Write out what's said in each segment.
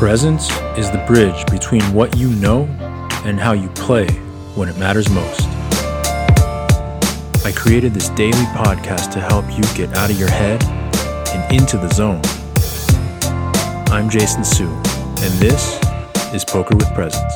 Presence is the bridge between what you know and how you play when it matters most. I created this daily podcast to help you get out of your head and into the zone. I'm Jason Su, and this is Poker with Presence.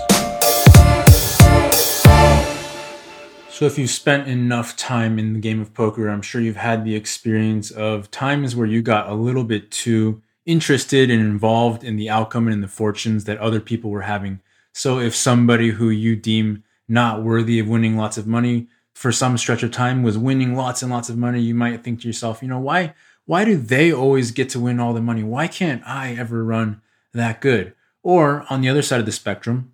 So, if you've spent enough time in the game of poker, I'm sure you've had the experience of times where you got a little bit too interested and involved in the outcome and the fortunes that other people were having. So if somebody who you deem not worthy of winning lots of money for some stretch of time was winning lots and lots of money, you might think to yourself, you know, why why do they always get to win all the money? Why can't I ever run that good? Or on the other side of the spectrum,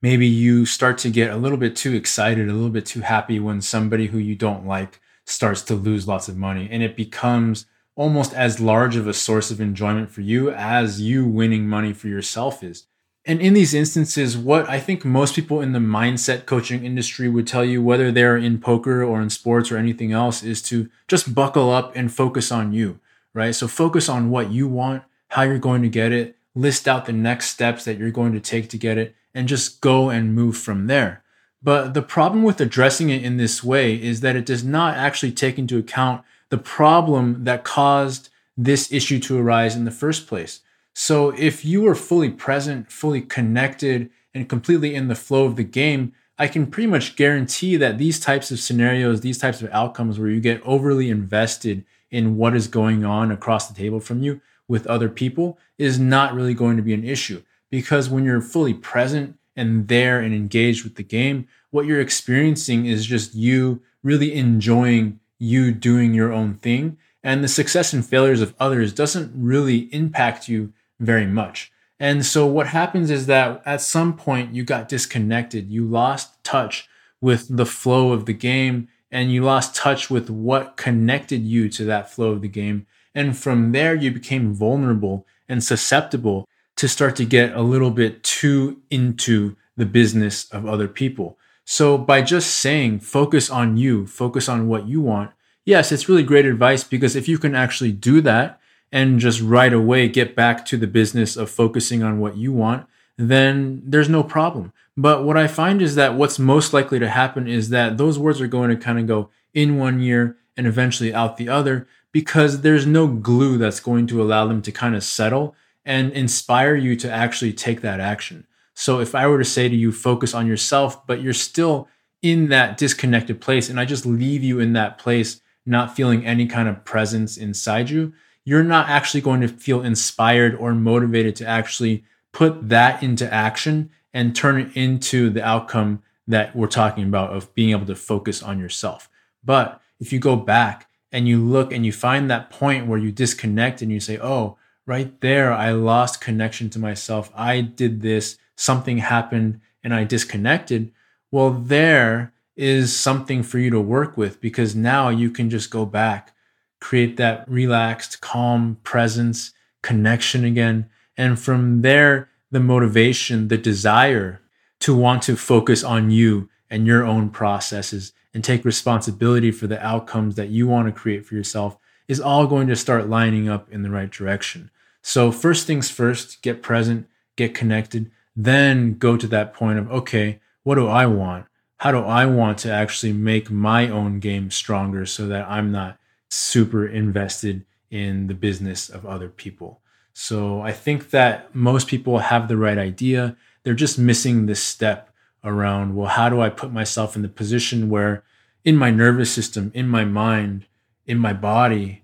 maybe you start to get a little bit too excited, a little bit too happy when somebody who you don't like starts to lose lots of money and it becomes almost as large of a source of enjoyment for you as you winning money for yourself is. And in these instances, what I think most people in the mindset coaching industry would tell you, whether they're in poker or in sports or anything else, is to just buckle up and focus on you, right? So focus on what you want, how you're going to get it, list out the next steps that you're going to take to get it, and just go and move from there. But the problem with addressing it in this way is that it does not actually take into account the problem that caused this issue to arise in the first place. So if you are fully present, fully connected, and completely in the flow of the game, I can pretty much guarantee that these types of scenarios, these types of outcomes where you get overly invested in what is going on across the table from you with other people is not really going to be an issue. Because when you're fully present and there and engaged with the game, what you're experiencing is just you really enjoying you doing your own thing. And the success and failures of others doesn't really impact you very much. And so what happens is that at some point you got disconnected. You lost touch with the flow of the game and you lost touch with what connected you to that flow of the game. And from there, you became vulnerable and susceptible to start to get a little bit too into the business of other people. So by just saying, focus on you, focus on what you want, yes, it's really great advice because if you can actually do that and just right away get back to the business of focusing on what you want, then there's no problem. But what I find is that what's most likely to happen is that those words are going to kind of go in one year and eventually out the other because there's no glue that's going to allow them to kind of settle and inspire you to actually take that action. So if I were to say to you, focus on yourself, but you're still in that disconnected place, and I just leave you in that place, not feeling any kind of presence inside you, you're not actually going to feel inspired or motivated to actually put that into action and turn it into the outcome that we're talking about of being able to focus on yourself. But if you go back and you look and you find that point where you disconnect and you say, oh, right there, I lost connection to myself. I did this something happened and I disconnected, well, there is something for you to work with because now you can just go back, create that relaxed, calm presence, connection again. And from there, the motivation, the desire to want to focus on you and your own processes and take responsibility for the outcomes that you want to create for yourself is all going to start lining up in the right direction. So, first things first, get present, get connected, then go to that point of, okay, what do I want? How do I want to actually make my own game stronger so that I'm not super invested in the business of other people? So I think that most people have the right idea. They're just missing this step around, well, how do I put myself in the position where in my nervous system, in my mind, in my body,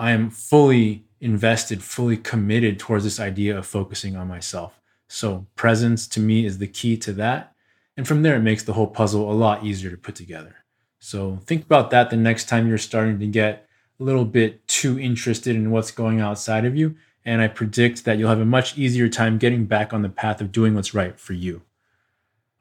I am fully invested, fully committed towards this idea of focusing on myself. So presence to me is the key to that. And from there, it makes the whole puzzle a lot easier to put together. So think about that the next time you're starting to get a little bit too interested in what's going outside of you. And I predict that you'll have a much easier time getting back on the path of doing what's right for you.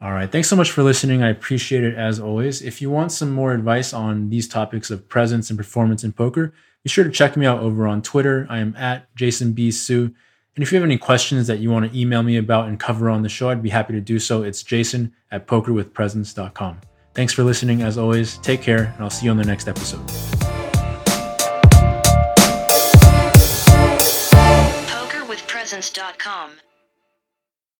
All right. Thanks so much for listening. I appreciate it as always. If you want some more advice on these topics of presence and performance in poker, be sure to check me out over on Twitter. I am at Jason B. Su. And if you have any questions that you want to email me about and cover on the show, I'd be happy to do so. It's jason at pokerwithpresence.com. Thanks for listening as always. Take care, and I'll see you on the next episode. Pokerwithpresence.com